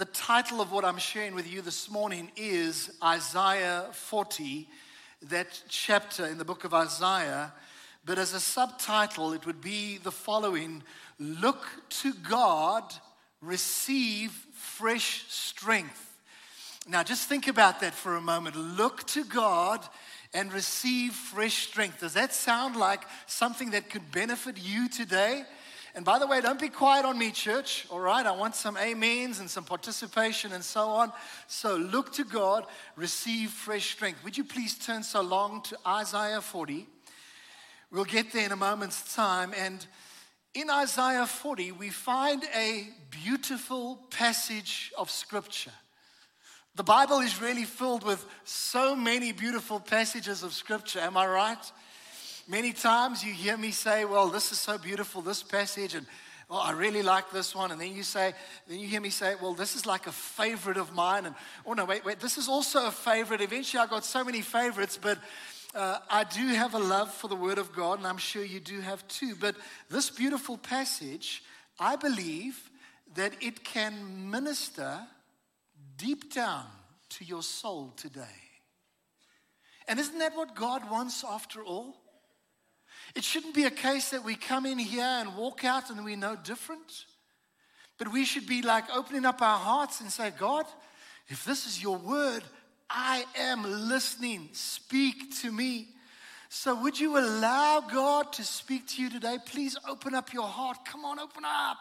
the title of what I'm sharing with you this morning is Isaiah 40, that chapter in the book of Isaiah. But as a subtitle, it would be the following Look to God, receive fresh strength. Now, just think about that for a moment. Look to God and receive fresh strength. Does that sound like something that could benefit you today? And by the way, don't be quiet on me, church, all right? I want some amens and some participation and so on. So look to God, receive fresh strength. Would you please turn so long to Isaiah 40? We'll get there in a moment's time. And in Isaiah 40, we find a beautiful passage of scripture. The Bible is really filled with so many beautiful passages of scripture. Am I right? Many times you hear me say, Well, this is so beautiful, this passage, and oh, I really like this one. And then you say, then you hear me say, Well, this is like a favorite of mine. And oh no, wait, wait, this is also a favorite. Eventually I got so many favorites, but uh, I do have a love for the Word of God, and I'm sure you do have too. But this beautiful passage, I believe that it can minister deep down to your soul today. And isn't that what God wants after all? It shouldn't be a case that we come in here and walk out and we know different. But we should be like opening up our hearts and say, God, if this is your word, I am listening. Speak to me. So, would you allow God to speak to you today? Please open up your heart. Come on, open up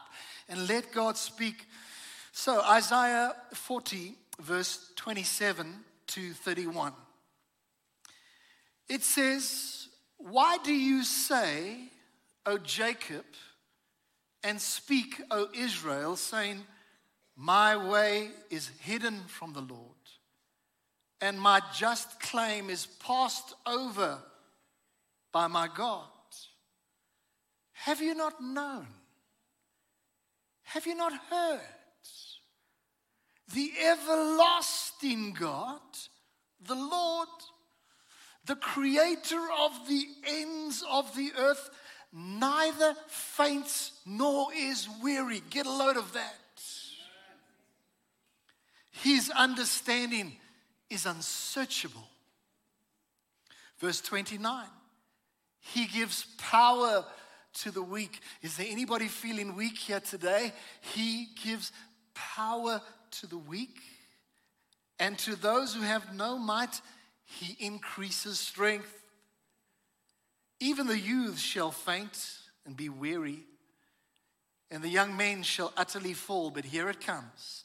and let God speak so, Isaiah 40, verse 27 to 31. It says, Why do you say, O Jacob, and speak, O Israel, saying, My way is hidden from the Lord, and my just claim is passed over by my God? Have you not known? Have you not heard? the everlasting God, the Lord, the creator of the ends of the earth, neither faints nor is weary. Get a load of that. His understanding is unsearchable. Verse 29 He gives power to the weak. Is there anybody feeling weak here today? He gives power to the weak, and to those who have no might, he increases strength. Even the youths shall faint and be weary, and the young men shall utterly fall. But here it comes.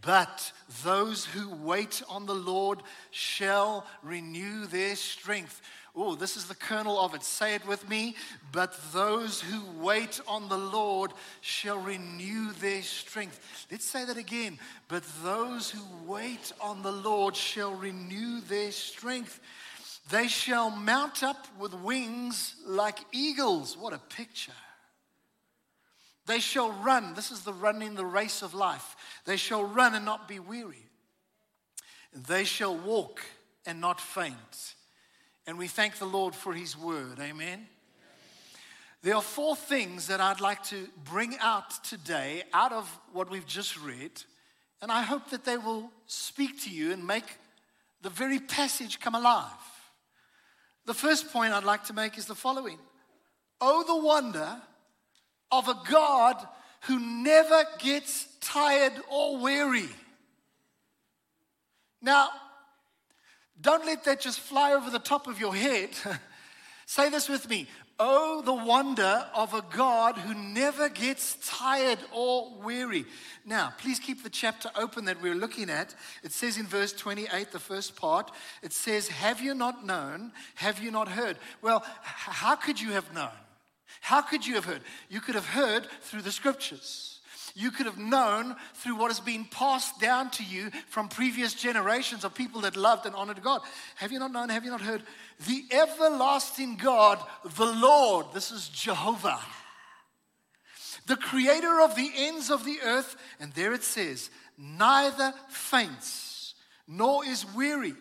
But those who wait on the Lord shall renew their strength. Oh, this is the kernel of it. Say it with me. But those who wait on the Lord shall renew their strength. Let's say that again. But those who wait on the Lord shall renew their strength. They shall mount up with wings like eagles. What a picture. They shall run. This is the running the race of life. They shall run and not be weary. They shall walk and not faint. And we thank the Lord for His word. Amen. There are four things that I'd like to bring out today out of what we've just read. And I hope that they will speak to you and make the very passage come alive. The first point I'd like to make is the following Oh, the wonder of a God who never gets tired or weary. Now, don't let that just fly over the top of your head. Say this with me. Oh, the wonder of a God who never gets tired or weary. Now, please keep the chapter open that we're looking at. It says in verse 28, the first part, it says, Have you not known? Have you not heard? Well, how could you have known? How could you have heard? You could have heard through the scriptures you could have known through what has been passed down to you from previous generations of people that loved and honored God. Have you not known? Have you not heard? The everlasting God, the Lord, this is Jehovah, the creator of the ends of the earth, and there it says, neither faints nor is weary.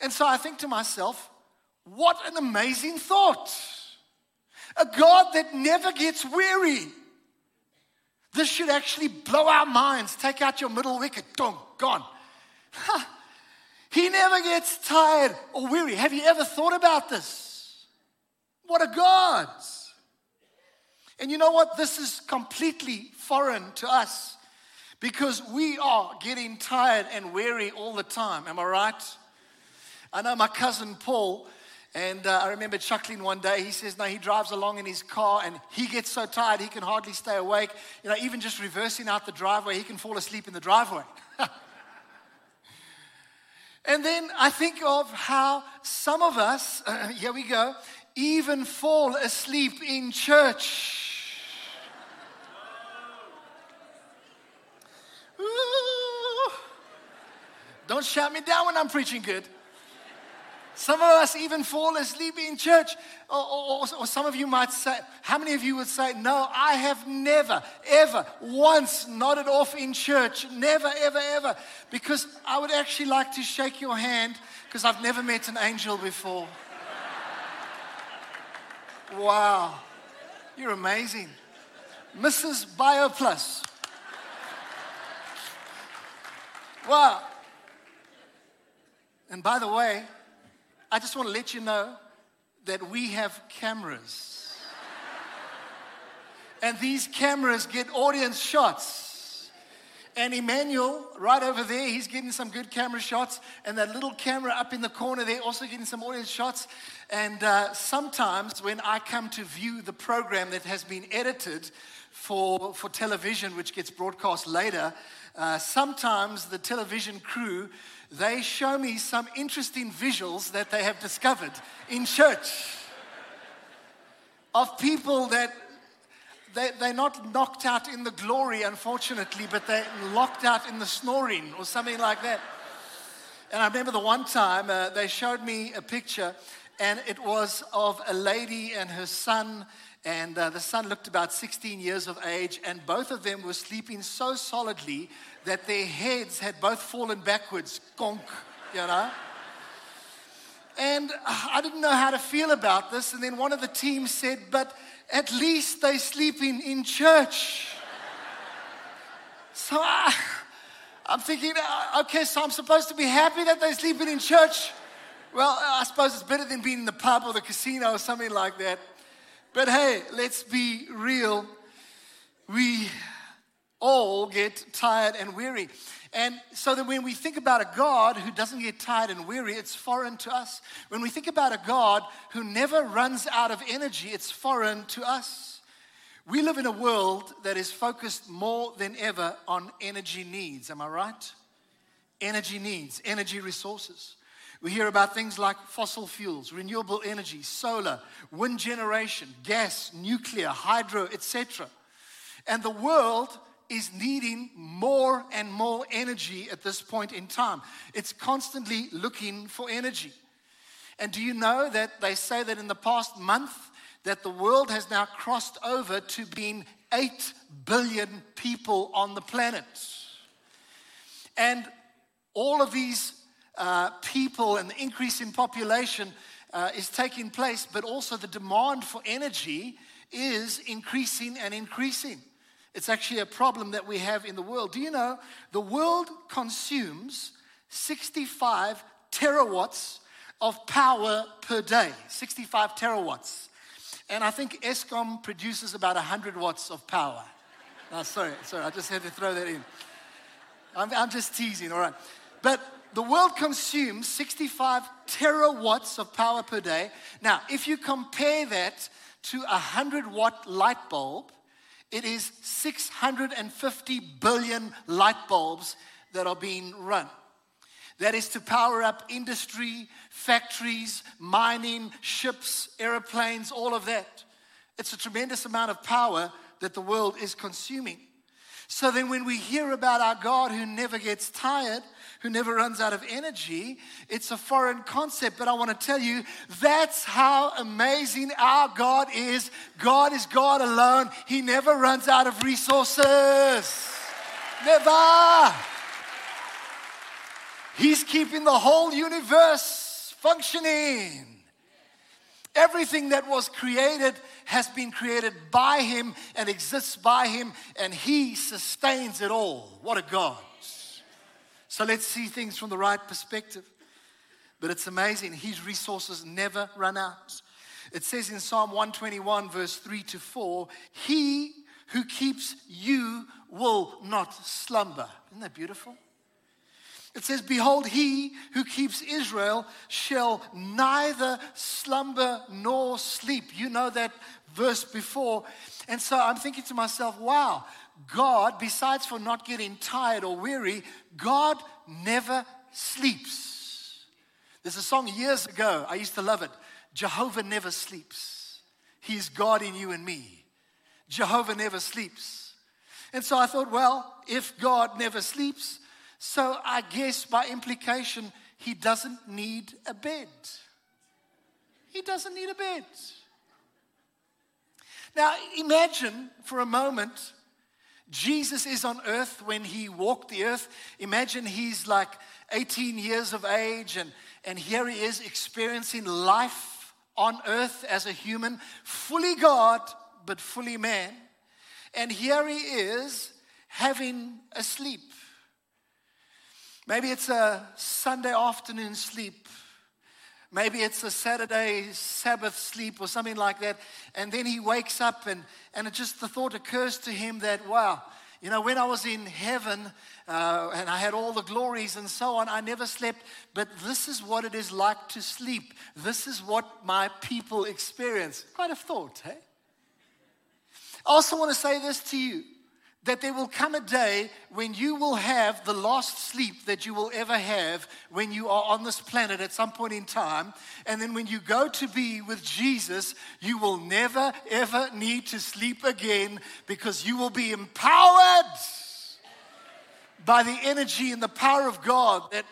And so I think to myself, what an amazing thought! A God that never gets weary This should actually blow our minds. Take out your middle wicket. Dong, gone. he never gets tired or weary. Have you ever thought about this? What a God. And you know what? This is completely foreign to us because we are getting tired and weary all the time. Am I right? I know my cousin Paul, and uh, I remember chuckling one day. He says, No, he drives along in his car and he gets so tired he can hardly stay awake. You know, even just reversing out the driveway, he can fall asleep in the driveway. and then I think of how some of us, uh, here we go, even fall asleep in church. Don't shout me down when I'm preaching good. Some of us even fall asleep in church. Or, or, or, some of you might say, how many of you would say, No, I have never, ever, once nodded off in church? Never, ever, ever. Because I would actually like to shake your hand because I've never met an angel before. wow. You're amazing. Mrs. BioPlus. Wow. And by the way, I just want to let you know that we have cameras. and these cameras get audience shots. And Emmanuel, right over there, he's getting some good camera shots. And that little camera up in the corner there, also getting some audience shots. And uh, sometimes when I come to view the program that has been edited for, for television, which gets broadcast later, uh, sometimes the television crew they show me some interesting visuals that they have discovered in church of people that they, they're not knocked out in the glory, unfortunately, but they're locked out in the snoring or something like that. And I remember the one time uh, they showed me a picture, and it was of a lady and her son and uh, the son looked about 16 years of age, and both of them were sleeping so solidly that their heads had both fallen backwards. Gonk, you know? And I didn't know how to feel about this. And then one of the team said, But at least they're sleeping in church. so I, I'm thinking, uh, okay, so I'm supposed to be happy that they're sleeping in church. Well, I suppose it's better than being in the pub or the casino or something like that. But hey, let's be real. We all get tired and weary. And so that when we think about a God who doesn't get tired and weary, it's foreign to us. When we think about a God who never runs out of energy, it's foreign to us. We live in a world that is focused more than ever on energy needs. Am I right? Energy needs, energy resources. We hear about things like fossil fuels, renewable energy, solar, wind generation, gas, nuclear, hydro, etc. And the world is needing more and more energy at this point in time. It's constantly looking for energy. And do you know that they say that in the past month that the world has now crossed over to being 8 billion people on the planet. And all of these uh, people and the increase in population uh, is taking place, but also the demand for energy is increasing and increasing. It's actually a problem that we have in the world. Do you know the world consumes 65 terawatts of power per day? 65 terawatts. And I think Eskom produces about 100 watts of power. No, sorry, sorry, I just had to throw that in. I'm, I'm just teasing, all right. But the world consumes 65 terawatts of power per day. Now, if you compare that to a 100 watt light bulb, it is 650 billion light bulbs that are being run. That is to power up industry, factories, mining, ships, airplanes, all of that. It's a tremendous amount of power that the world is consuming. So then, when we hear about our God who never gets tired, who never runs out of energy, it's a foreign concept. But I want to tell you that's how amazing our God is. God is God alone, He never runs out of resources. Never. He's keeping the whole universe functioning. Everything that was created has been created by Him and exists by Him, and He sustains it all. What a God. So let's see things from the right perspective. But it's amazing, His resources never run out. It says in Psalm 121, verse 3 to 4, He who keeps you will not slumber. Isn't that beautiful? It says, Behold, he who keeps Israel shall neither slumber nor sleep. You know that verse before. And so I'm thinking to myself, wow, God, besides for not getting tired or weary, God never sleeps. There's a song years ago, I used to love it Jehovah never sleeps. He's God in you and me. Jehovah never sleeps. And so I thought, well, if God never sleeps, so I guess by implication, he doesn't need a bed. He doesn't need a bed. Now, imagine for a moment Jesus is on earth when he walked the earth. Imagine he's like 18 years of age, and, and here he is experiencing life on earth as a human, fully God, but fully man. And here he is having a sleep. Maybe it's a Sunday afternoon sleep. Maybe it's a Saturday Sabbath sleep or something like that. And then he wakes up, and, and it just the thought occurs to him that, wow, you know, when I was in heaven uh, and I had all the glories and so on, I never slept. But this is what it is like to sleep. This is what my people experience. Quite a thought, hey? I also want to say this to you that there will come a day when you will have the last sleep that you will ever have when you are on this planet at some point in time. And then when you go to be with Jesus, you will never, ever need to sleep again because you will be empowered by the energy and the power of God that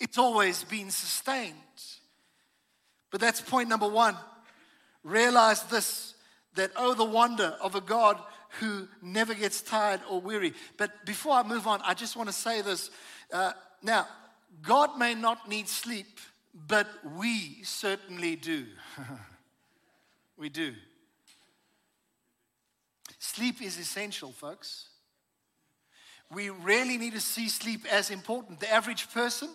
it's always been sustained. But that's point number one. Realize this that, oh, the wonder of a God who never gets tired or weary. But before I move on, I just want to say this. Uh, now, God may not need sleep, but we certainly do. we do. Sleep is essential, folks. We really need to see sleep as important. The average person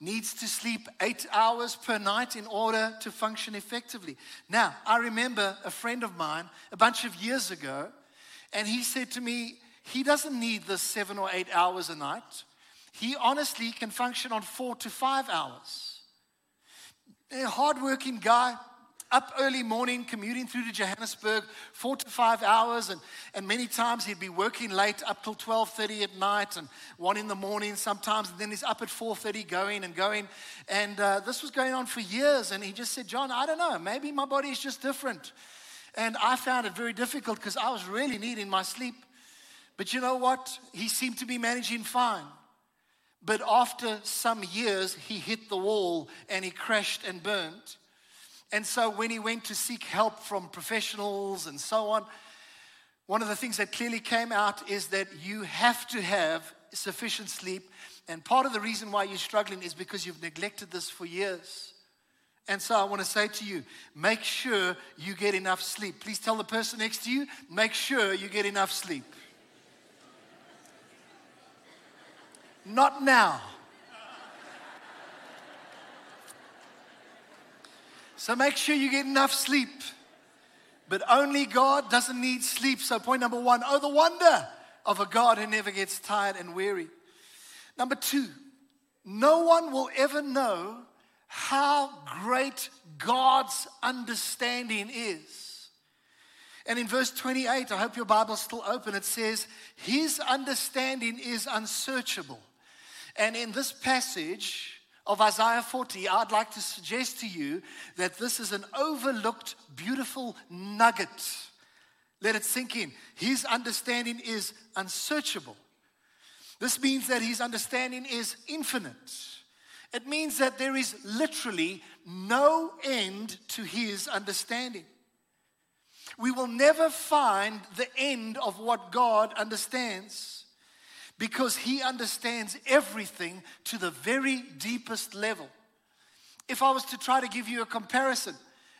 needs to sleep eight hours per night in order to function effectively. Now, I remember a friend of mine a bunch of years ago and he said to me, he doesn't need the seven or eight hours a night. He honestly can function on four to five hours. A hardworking guy, up early morning, commuting through to Johannesburg, four to five hours, and, and many times he'd be working late up till 12.30 at night and one in the morning sometimes, and then he's up at 4.30 going and going. And uh, this was going on for years, and he just said, John, I don't know, maybe my body is just different. And I found it very difficult because I was really needing my sleep. But you know what? He seemed to be managing fine. But after some years, he hit the wall and he crashed and burned. And so when he went to seek help from professionals and so on, one of the things that clearly came out is that you have to have sufficient sleep. And part of the reason why you're struggling is because you've neglected this for years. And so I want to say to you, make sure you get enough sleep. Please tell the person next to you, make sure you get enough sleep. Not now. So make sure you get enough sleep. But only God doesn't need sleep. So, point number one oh, the wonder of a God who never gets tired and weary. Number two, no one will ever know how great God's understanding is. And in verse 28, I hope your Bible's still open, it says, His understanding is unsearchable. And in this passage of Isaiah 40, I'd like to suggest to you that this is an overlooked, beautiful nugget. Let it sink in. His understanding is unsearchable. This means that his understanding is infinite. It means that there is literally no end to his understanding. We will never find the end of what God understands because he understands everything to the very deepest level. If I was to try to give you a comparison,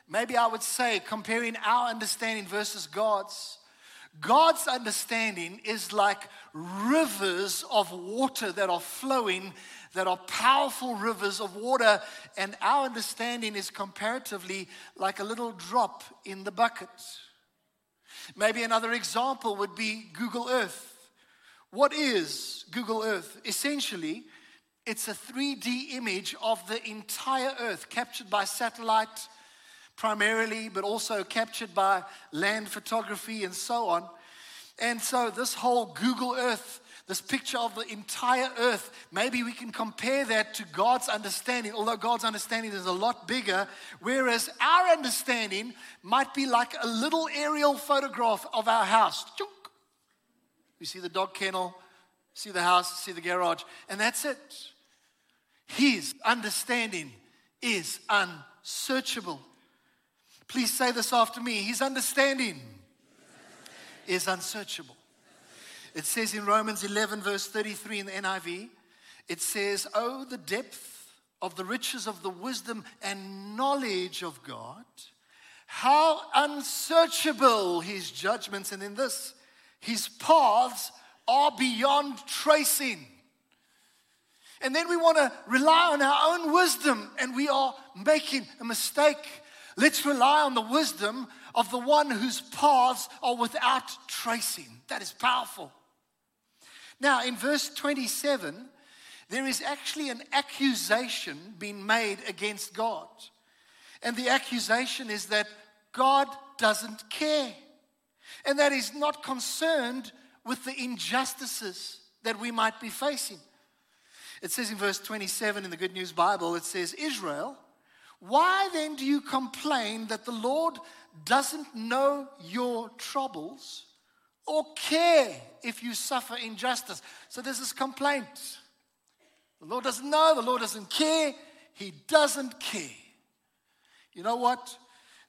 maybe I would say, comparing our understanding versus God's, God's understanding is like rivers of water that are flowing, that are powerful rivers of water, and our understanding is comparatively like a little drop in the bucket. Maybe another example would be Google Earth. What is Google Earth? Essentially, it's a 3D image of the entire Earth captured by satellite primarily, but also captured by land photography and so on. And so, this whole Google Earth, this picture of the entire Earth, maybe we can compare that to God's understanding, although God's understanding is a lot bigger, whereas our understanding might be like a little aerial photograph of our house. You see the dog kennel, see the house, see the garage, and that's it. His understanding is unsearchable. Please say this after me. His understanding is unsearchable. It says in Romans 11, verse 33 in the NIV, it says, Oh, the depth of the riches of the wisdom and knowledge of God, how unsearchable his judgments. And in this, his paths are beyond tracing. And then we want to rely on our own wisdom, and we are making a mistake Let's rely on the wisdom of the one whose paths are without tracing. That is powerful. Now, in verse 27, there is actually an accusation being made against God. And the accusation is that God doesn't care and that He's not concerned with the injustices that we might be facing. It says in verse 27 in the Good News Bible, it says, Israel why then do you complain that the Lord doesn't know your troubles or care if you suffer injustice? So there's this complaint. The Lord doesn't know, the Lord doesn't care, He doesn't care. You know what?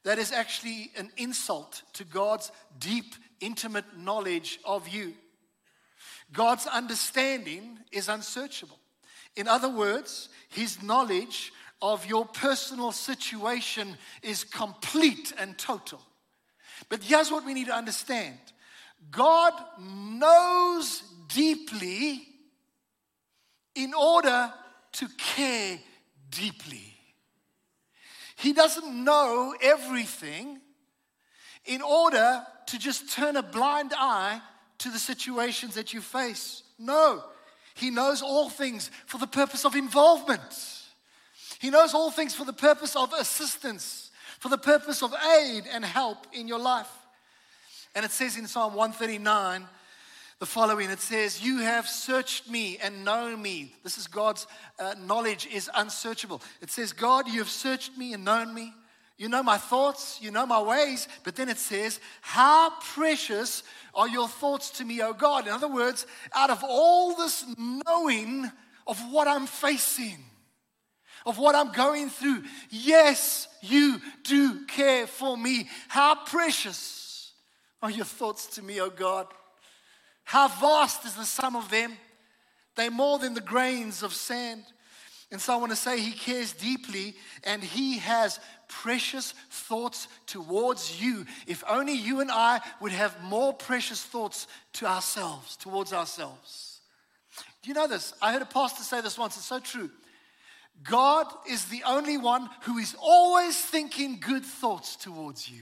That is actually an insult to God's deep, intimate knowledge of you. God's understanding is unsearchable. In other words, His knowledge of your personal situation is complete and total. But here's what we need to understand God knows deeply in order to care deeply. He doesn't know everything in order to just turn a blind eye to the situations that you face. No, He knows all things for the purpose of involvement. He knows all things for the purpose of assistance, for the purpose of aid and help in your life. And it says in Psalm 139, the following it says you have searched me and known me. This is god's uh, knowledge is unsearchable. It says god you have searched me and known me. You know my thoughts you know my ways. But then it says how precious are your thoughts to me o god? In other words out of all this knowing of what i'm facing of what I'm going through. Yes, you do care for me. How precious are your thoughts to me, oh God. How vast is the sum of them. They're more than the grains of sand. And so I want to say he cares deeply and he has precious thoughts towards you. If only you and I would have more precious thoughts to ourselves, towards ourselves. Do you know this? I heard a pastor say this once, it's so true. God is the only one who is always thinking good thoughts towards you.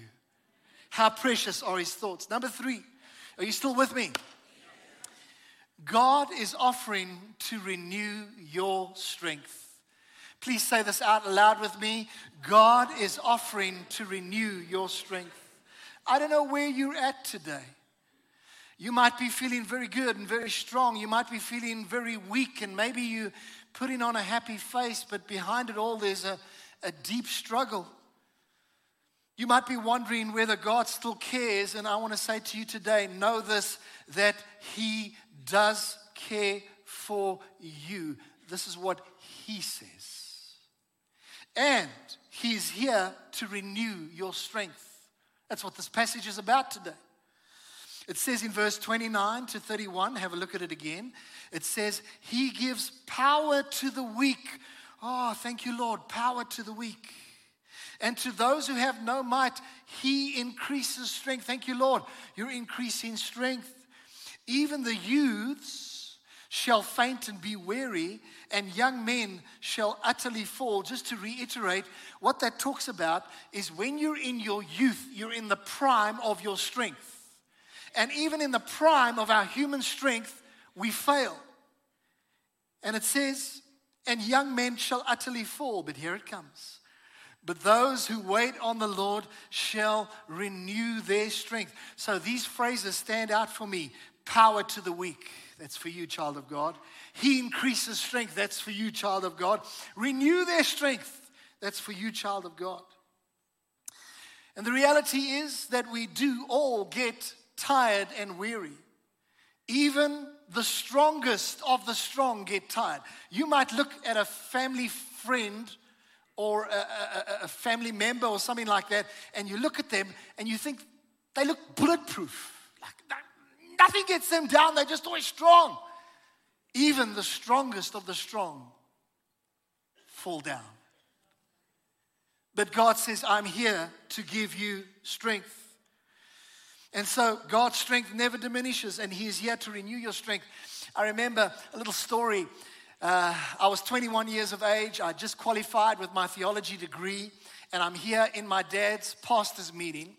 How precious are his thoughts. Number three, are you still with me? God is offering to renew your strength. Please say this out loud with me. God is offering to renew your strength. I don't know where you're at today. You might be feeling very good and very strong. You might be feeling very weak, and maybe you putting on a happy face, but behind it all, there's a, a deep struggle. You might be wondering whether God still cares, and I want to say to you today know this that He does care for you. This is what He says. And He's here to renew your strength. That's what this passage is about today. It says in verse 29 to 31, have a look at it again. It says, He gives power to the weak. Oh, thank you, Lord. Power to the weak. And to those who have no might, he increases strength. Thank you, Lord. You're increasing strength. Even the youths shall faint and be weary, and young men shall utterly fall. Just to reiterate, what that talks about is when you're in your youth, you're in the prime of your strength. And even in the prime of our human strength, we fail. And it says, and young men shall utterly fall. But here it comes. But those who wait on the Lord shall renew their strength. So these phrases stand out for me power to the weak. That's for you, child of God. He increases strength. That's for you, child of God. Renew their strength. That's for you, child of God. And the reality is that we do all get tired and weary. Even the strongest of the strong get tired. You might look at a family friend or a, a, a, family member or something like that, and you look at them and you think they look bulletproof. Like nothing gets them down, they're just always strong. Even the strongest of the strong fall down. But God says, I'm here to give you strength. And so God's strength never diminishes, and He is here to renew your strength. I remember a little story uh, I was 21 years of age. I just qualified with my theology degree, and I'm here in my dad's pastor's meeting.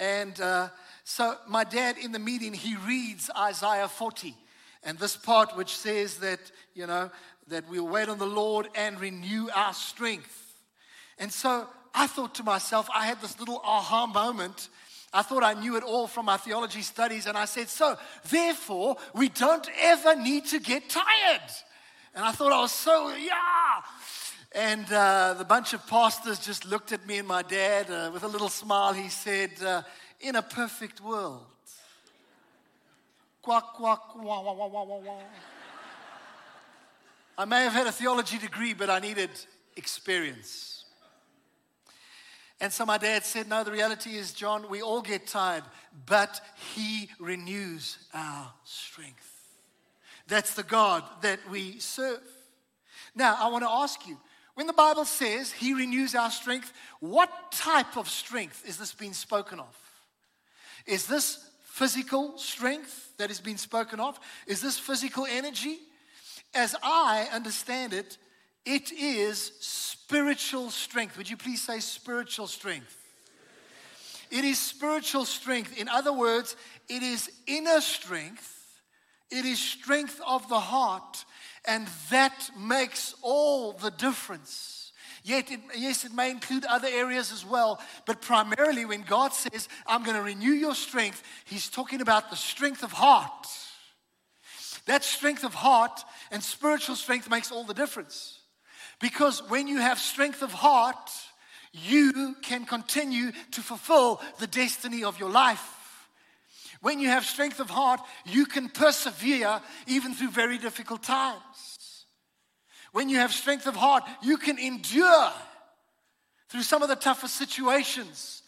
And uh, so, my dad in the meeting, he reads Isaiah 40, and this part which says that, you know, that we'll wait on the Lord and renew our strength. And so, I thought to myself, I had this little aha moment. I thought I knew it all from my theology studies, and I said, So, therefore, we don't ever need to get tired. And I thought I was so, yeah. And uh, the bunch of pastors just looked at me and my dad uh, with a little smile. He said, uh, In a perfect world. Quack, quack, wah, wah, wah, wah, wah. I may have had a theology degree, but I needed experience. And so my dad said, No, the reality is, John, we all get tired, but He renews our strength. That's the God that we serve. Now, I want to ask you when the Bible says He renews our strength, what type of strength is this being spoken of? Is this physical strength that is being spoken of? Is this physical energy? As I understand it, it is spiritual strength. Would you please say spiritual strength? It is spiritual strength. In other words, it is inner strength it is strength of the heart, and that makes all the difference. Yet, it, yes, it may include other areas as well, but primarily when God says, I'm going to renew your strength, He's talking about the strength of heart. That strength of heart and spiritual strength makes all the difference. Because when you have strength of heart, you can continue to fulfill the destiny of your life. When you have strength of heart, you can persevere even through very difficult times. When you have strength of heart, you can endure through some of the toughest situations.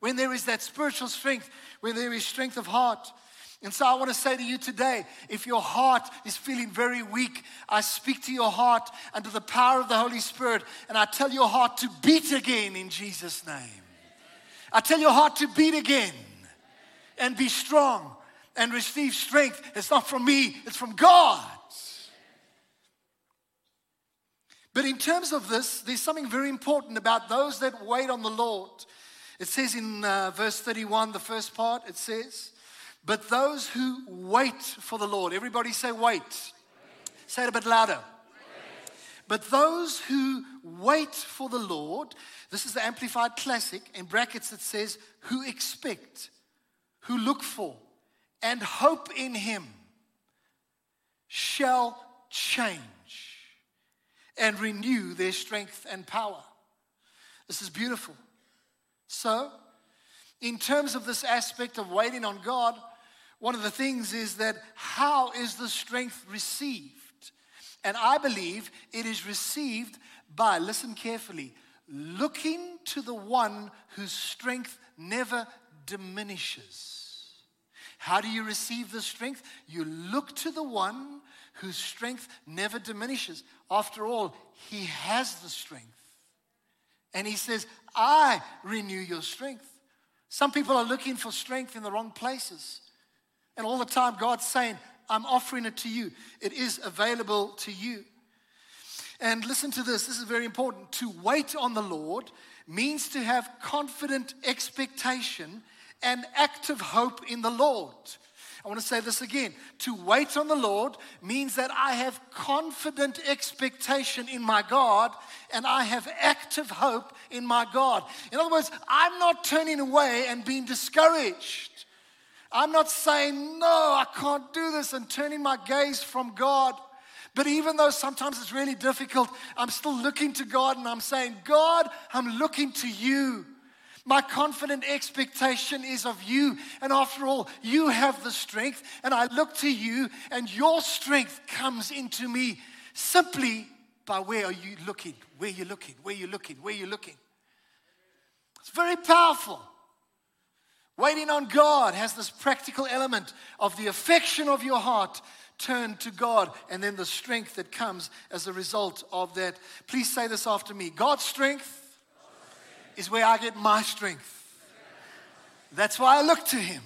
When there is that spiritual strength, when there is strength of heart. And so I want to say to you today if your heart is feeling very weak, I speak to your heart under the power of the Holy Spirit, and I tell your heart to beat again in Jesus' name. I tell your heart to beat again and be strong and receive strength. It's not from me, it's from God. But in terms of this, there's something very important about those that wait on the Lord. It says in uh, verse 31, the first part, it says, But those who wait for the Lord, everybody say, wait. wait. Say it a bit louder. But those who wait for the Lord, this is the Amplified Classic, in brackets it says, who expect who look for and hope in him shall change and renew their strength and power. This is beautiful. So, in terms of this aspect of waiting on God, one of the things is that how is the strength received? And I believe it is received by, listen carefully, looking to the one whose strength never diminishes. How do you receive the strength? You look to the one whose strength never diminishes. After all, he has the strength And he says, I renew your strength. Some people are looking for strength in the wrong places. And all the time, God's saying, I'm offering it to you. It is available to you. And listen to this this is very important. To wait on the Lord means to have confident expectation and active hope in the Lord. I want to say this again. To wait on the Lord means that I have confident expectation in my God and I have active hope in my God. In other words, I'm not turning away and being discouraged. I'm not saying, no, I can't do this and turning my gaze from God. But even though sometimes it's really difficult, I'm still looking to God and I'm saying, God, I'm looking to you. My confident expectation is of you. And after all, you have the strength, and I look to you, and your strength comes into me simply by where are you looking? Where are you looking? Where are you looking? Where are you looking? It's very powerful. Waiting on God has this practical element of the affection of your heart turned to God and then the strength that comes as a result of that. Please say this after me God's strength is where I get my strength. That's why I look to Him.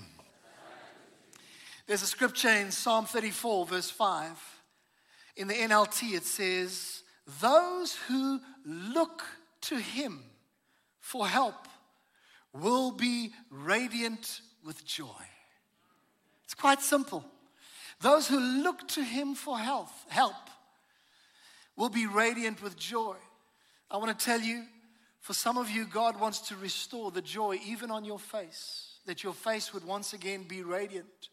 There's a scripture in Psalm 34, verse 5. In the NLT, it says, Those who look to Him for help will be radiant with joy. It's quite simple. Those who look to him for health, help will be radiant with joy. I want to tell you, for some of you, God wants to restore the joy even on your face, that your face would once again be radiant.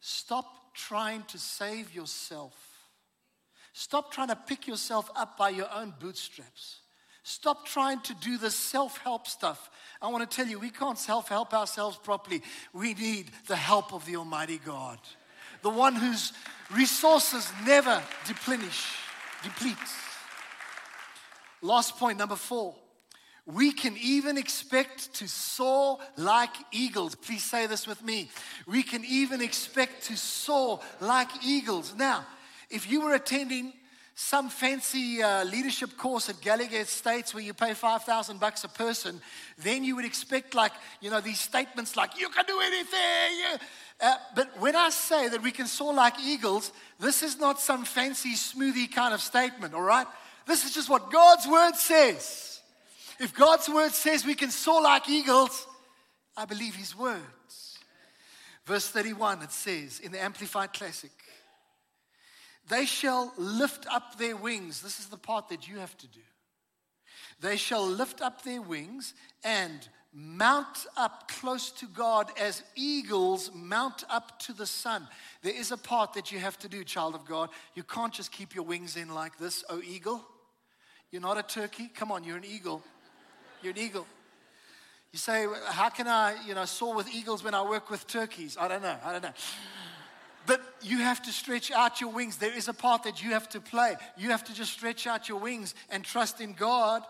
Stop trying to save yourself. Stop trying to pick yourself up by your own bootstraps. Stop trying to do the self help stuff. I want to tell you, we can't self help ourselves properly. We need the help of the Almighty God, the one whose resources never depletes. Last point, number four. We can even expect to soar like eagles. Please say this with me. We can even expect to soar like eagles. Now, if you were attending some fancy uh, leadership course at Gallagher Estates where you pay 5,000 bucks a person, then you would expect like, you know, these statements like, you can do anything. Uh, but when I say that we can soar like eagles, this is not some fancy smoothie kind of statement, all right? This is just what God's word says. If God's word says we can soar like eagles, I believe his words. Verse 31, it says in the Amplified Classic, they shall lift up their wings. This is the part that you have to do. They shall lift up their wings and mount up close to God as eagles mount up to the sun. There is a part that you have to do, child of God. You can't just keep your wings in like this, oh eagle. You're not a turkey. Come on, you're an eagle. You're an eagle. You say, how can I, you know, soar with eagles when I work with turkeys? I don't know. I don't know. But you have to stretch out your wings. There is a part that you have to play. You have to just stretch out your wings and trust in God.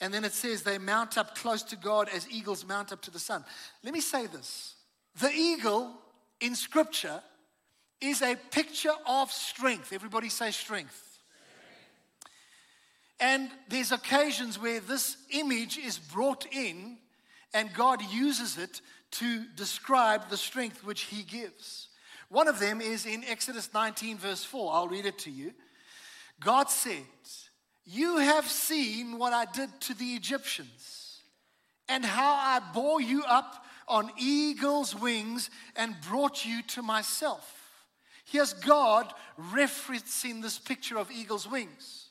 And then it says they mount up close to God as eagles mount up to the sun. Let me say this the eagle in Scripture is a picture of strength. Everybody say strength. And there's occasions where this image is brought in and God uses it to describe the strength which He gives. One of them is in Exodus 19, verse 4. I'll read it to you. God said, You have seen what I did to the Egyptians, and how I bore you up on eagle's wings and brought you to myself. Here's God referencing this picture of eagle's wings.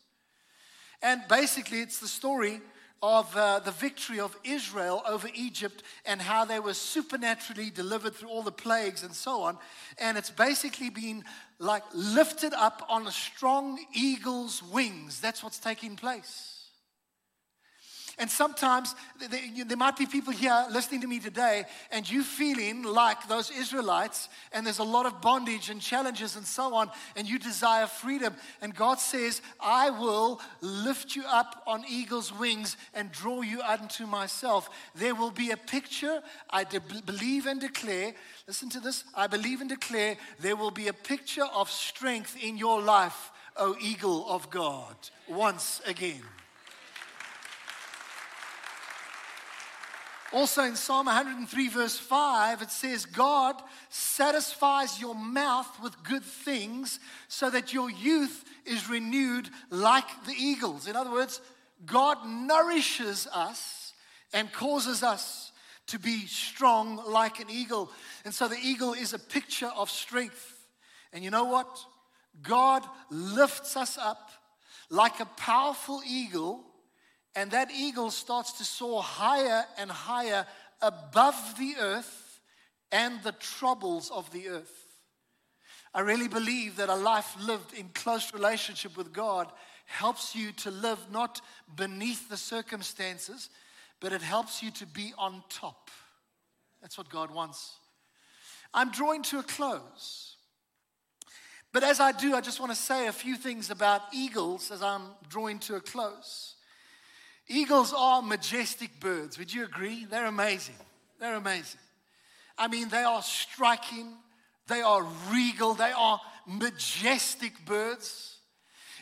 And basically, it's the story of uh, the victory of Israel over Egypt and how they were supernaturally delivered through all the plagues and so on. And it's basically been like lifted up on a strong eagle's wings. That's what's taking place. And sometimes there might be people here listening to me today, and you feeling like those Israelites, and there's a lot of bondage and challenges and so on, and you desire freedom. And God says, I will lift you up on eagle's wings and draw you unto myself. There will be a picture, I de- believe and declare. Listen to this. I believe and declare there will be a picture of strength in your life, O eagle of God, once again. Also in Psalm 103, verse 5, it says, God satisfies your mouth with good things so that your youth is renewed like the eagles. In other words, God nourishes us and causes us to be strong like an eagle. And so the eagle is a picture of strength. And you know what? God lifts us up like a powerful eagle, and that eagle starts to soar higher and higher above the earth and the troubles of the earth. I really believe that a life lived in close relationship with God helps you to live not beneath the circumstances, but it helps you to be on top. That's what God wants. I'm drawing to a close. But as I do, I just want to say a few things about eagles as I'm drawing to a close. Eagles are majestic birds. Would you agree? They're amazing. They're amazing. I mean, they are striking, they are regal, they are majestic birds.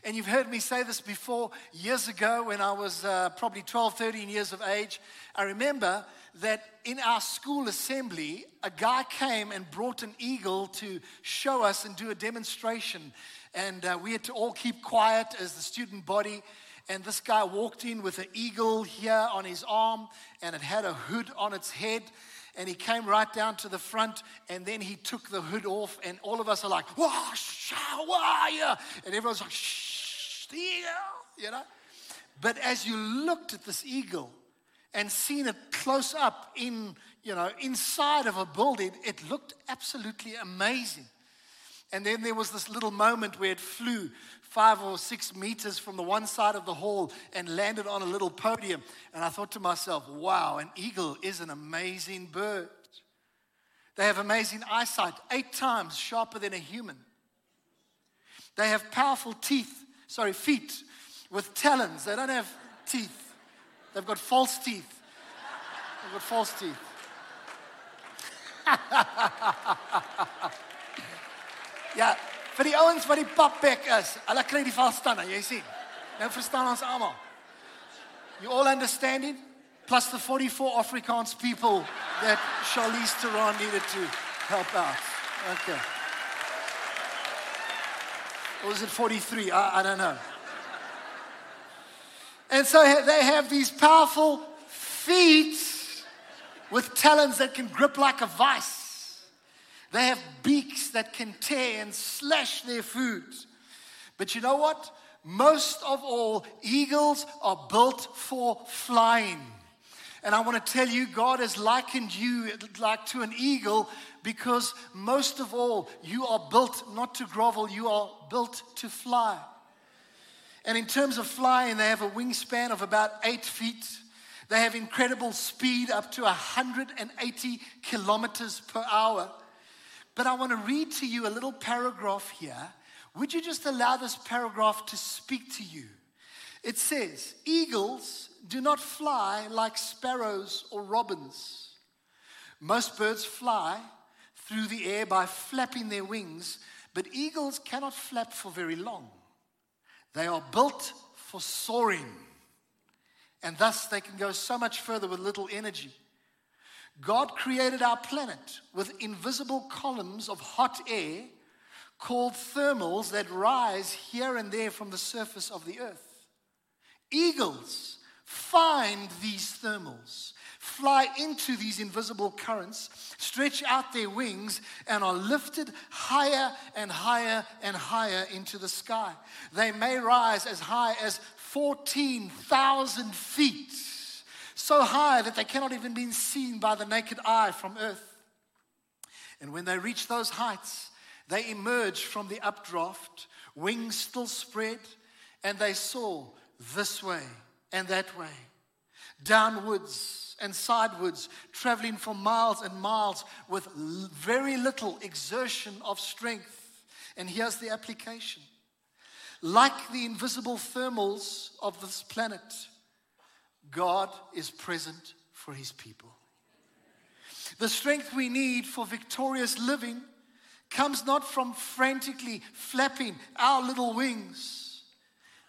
And you've heard me say this before years ago when I was uh, probably 12, 13 years of age. I remember that in our school assembly, a guy came and brought an eagle to show us and do a demonstration. And uh, we had to all keep quiet as the student body. And this guy walked in with an eagle here on his arm, and it had a hood on its head and he came right down to the front and then he took the hood off and all of us are like, wah, wah, yeah. And everyone's like, shh, you know. But as you looked at this eagle and seen it close up in, you know, inside of a building, it looked absolutely amazing. And then there was this little moment where it flew five or six meters from the one side of the hall and landed on a little podium. And I thought to myself, wow, an eagle is an amazing bird. They have amazing eyesight, eight times sharper than a human. They have powerful teeth, sorry, feet with talons. They don't have teeth, they've got false teeth. They've got false teeth. ja, vir die ouens wat die papbek is, hulle kry die valstanne, jy sien. Nou verstaan ons almal. You all understanding? Plus the 44 Afrikaans people that Charlize Theron needed to help out. Okay. Or was it 43? I, I don't know. And so they have these powerful feet with talons that can grip like a vice. They have beaks that can tear and slash their food. But you know what? Most of all, eagles are built for flying. And I want to tell you, God has likened you like to an eagle because most of all, you are built not to grovel, you are built to fly. And in terms of flying, they have a wingspan of about eight feet. They have incredible speed up to 180 kilometers per hour. But I want to read to you a little paragraph here. Would you just allow this paragraph to speak to you? It says, Eagles do not fly like sparrows or robins. Most birds fly through the air by flapping their wings, but eagles cannot flap for very long. They are built for soaring, and thus they can go so much further with little energy. God created our planet with invisible columns of hot air called thermals that rise here and there from the surface of the earth. Eagles find these thermals, fly into these invisible currents, stretch out their wings, and are lifted higher and higher and higher into the sky. They may rise as high as 14,000 feet so high that they cannot even be seen by the naked eye from earth. And when they reach those heights, they emerge from the updraft, wings still spread, and they soar this way and that way, downwards and sidewards, traveling for miles and miles with very little exertion of strength. And here's the application like the invisible thermals of this planet, God is present for his people. The strength we need for victorious living comes not from frantically flapping our little wings,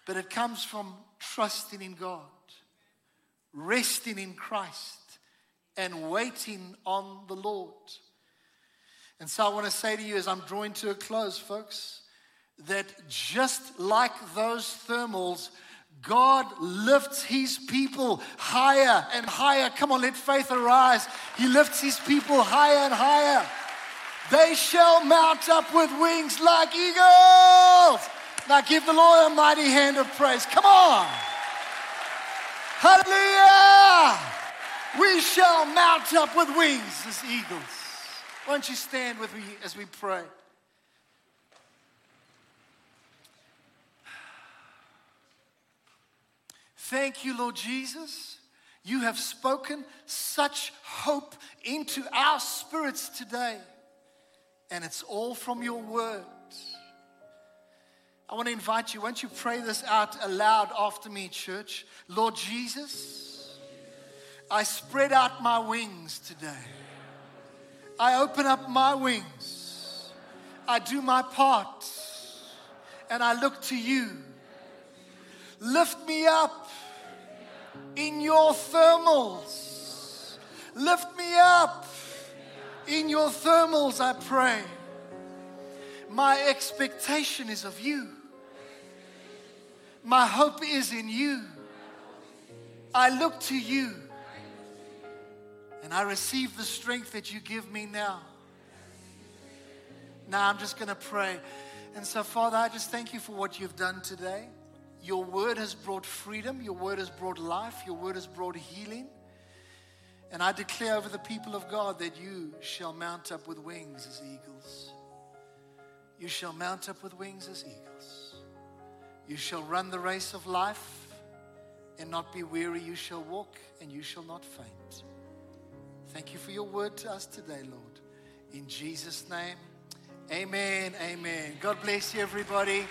but it comes from trusting in God, resting in Christ, and waiting on the Lord. And so I want to say to you as I'm drawing to a close, folks, that just like those thermals, God lifts his people higher and higher. Come on, let faith arise. He lifts his people higher and higher. They shall mount up with wings like eagles. Now give the Lord a mighty hand of praise. Come on. Hallelujah. We shall mount up with wings as eagles. Why don't you stand with me as we pray? Thank you, Lord Jesus. You have spoken such hope into our spirits today, and it's all from your word. I want to invite you, won't you pray this out aloud after me, church? Lord Jesus, I spread out my wings today. I open up my wings. I do my part. And I look to you. Lift me up in your thermals. Lift me up in your thermals, I pray. My expectation is of you. My hope is in you. I look to you. And I receive the strength that you give me now. Now I'm just going to pray. And so, Father, I just thank you for what you've done today. Your word has brought freedom, your word has brought life, your word has brought healing. And I declare over the people of God that you shall mount up with wings as eagles. You shall mount up with wings as eagles. You shall run the race of life and not be weary. You shall walk and you shall not faint. Thank you for your word to us today, Lord. In Jesus' name, amen. Amen. God bless you, everybody.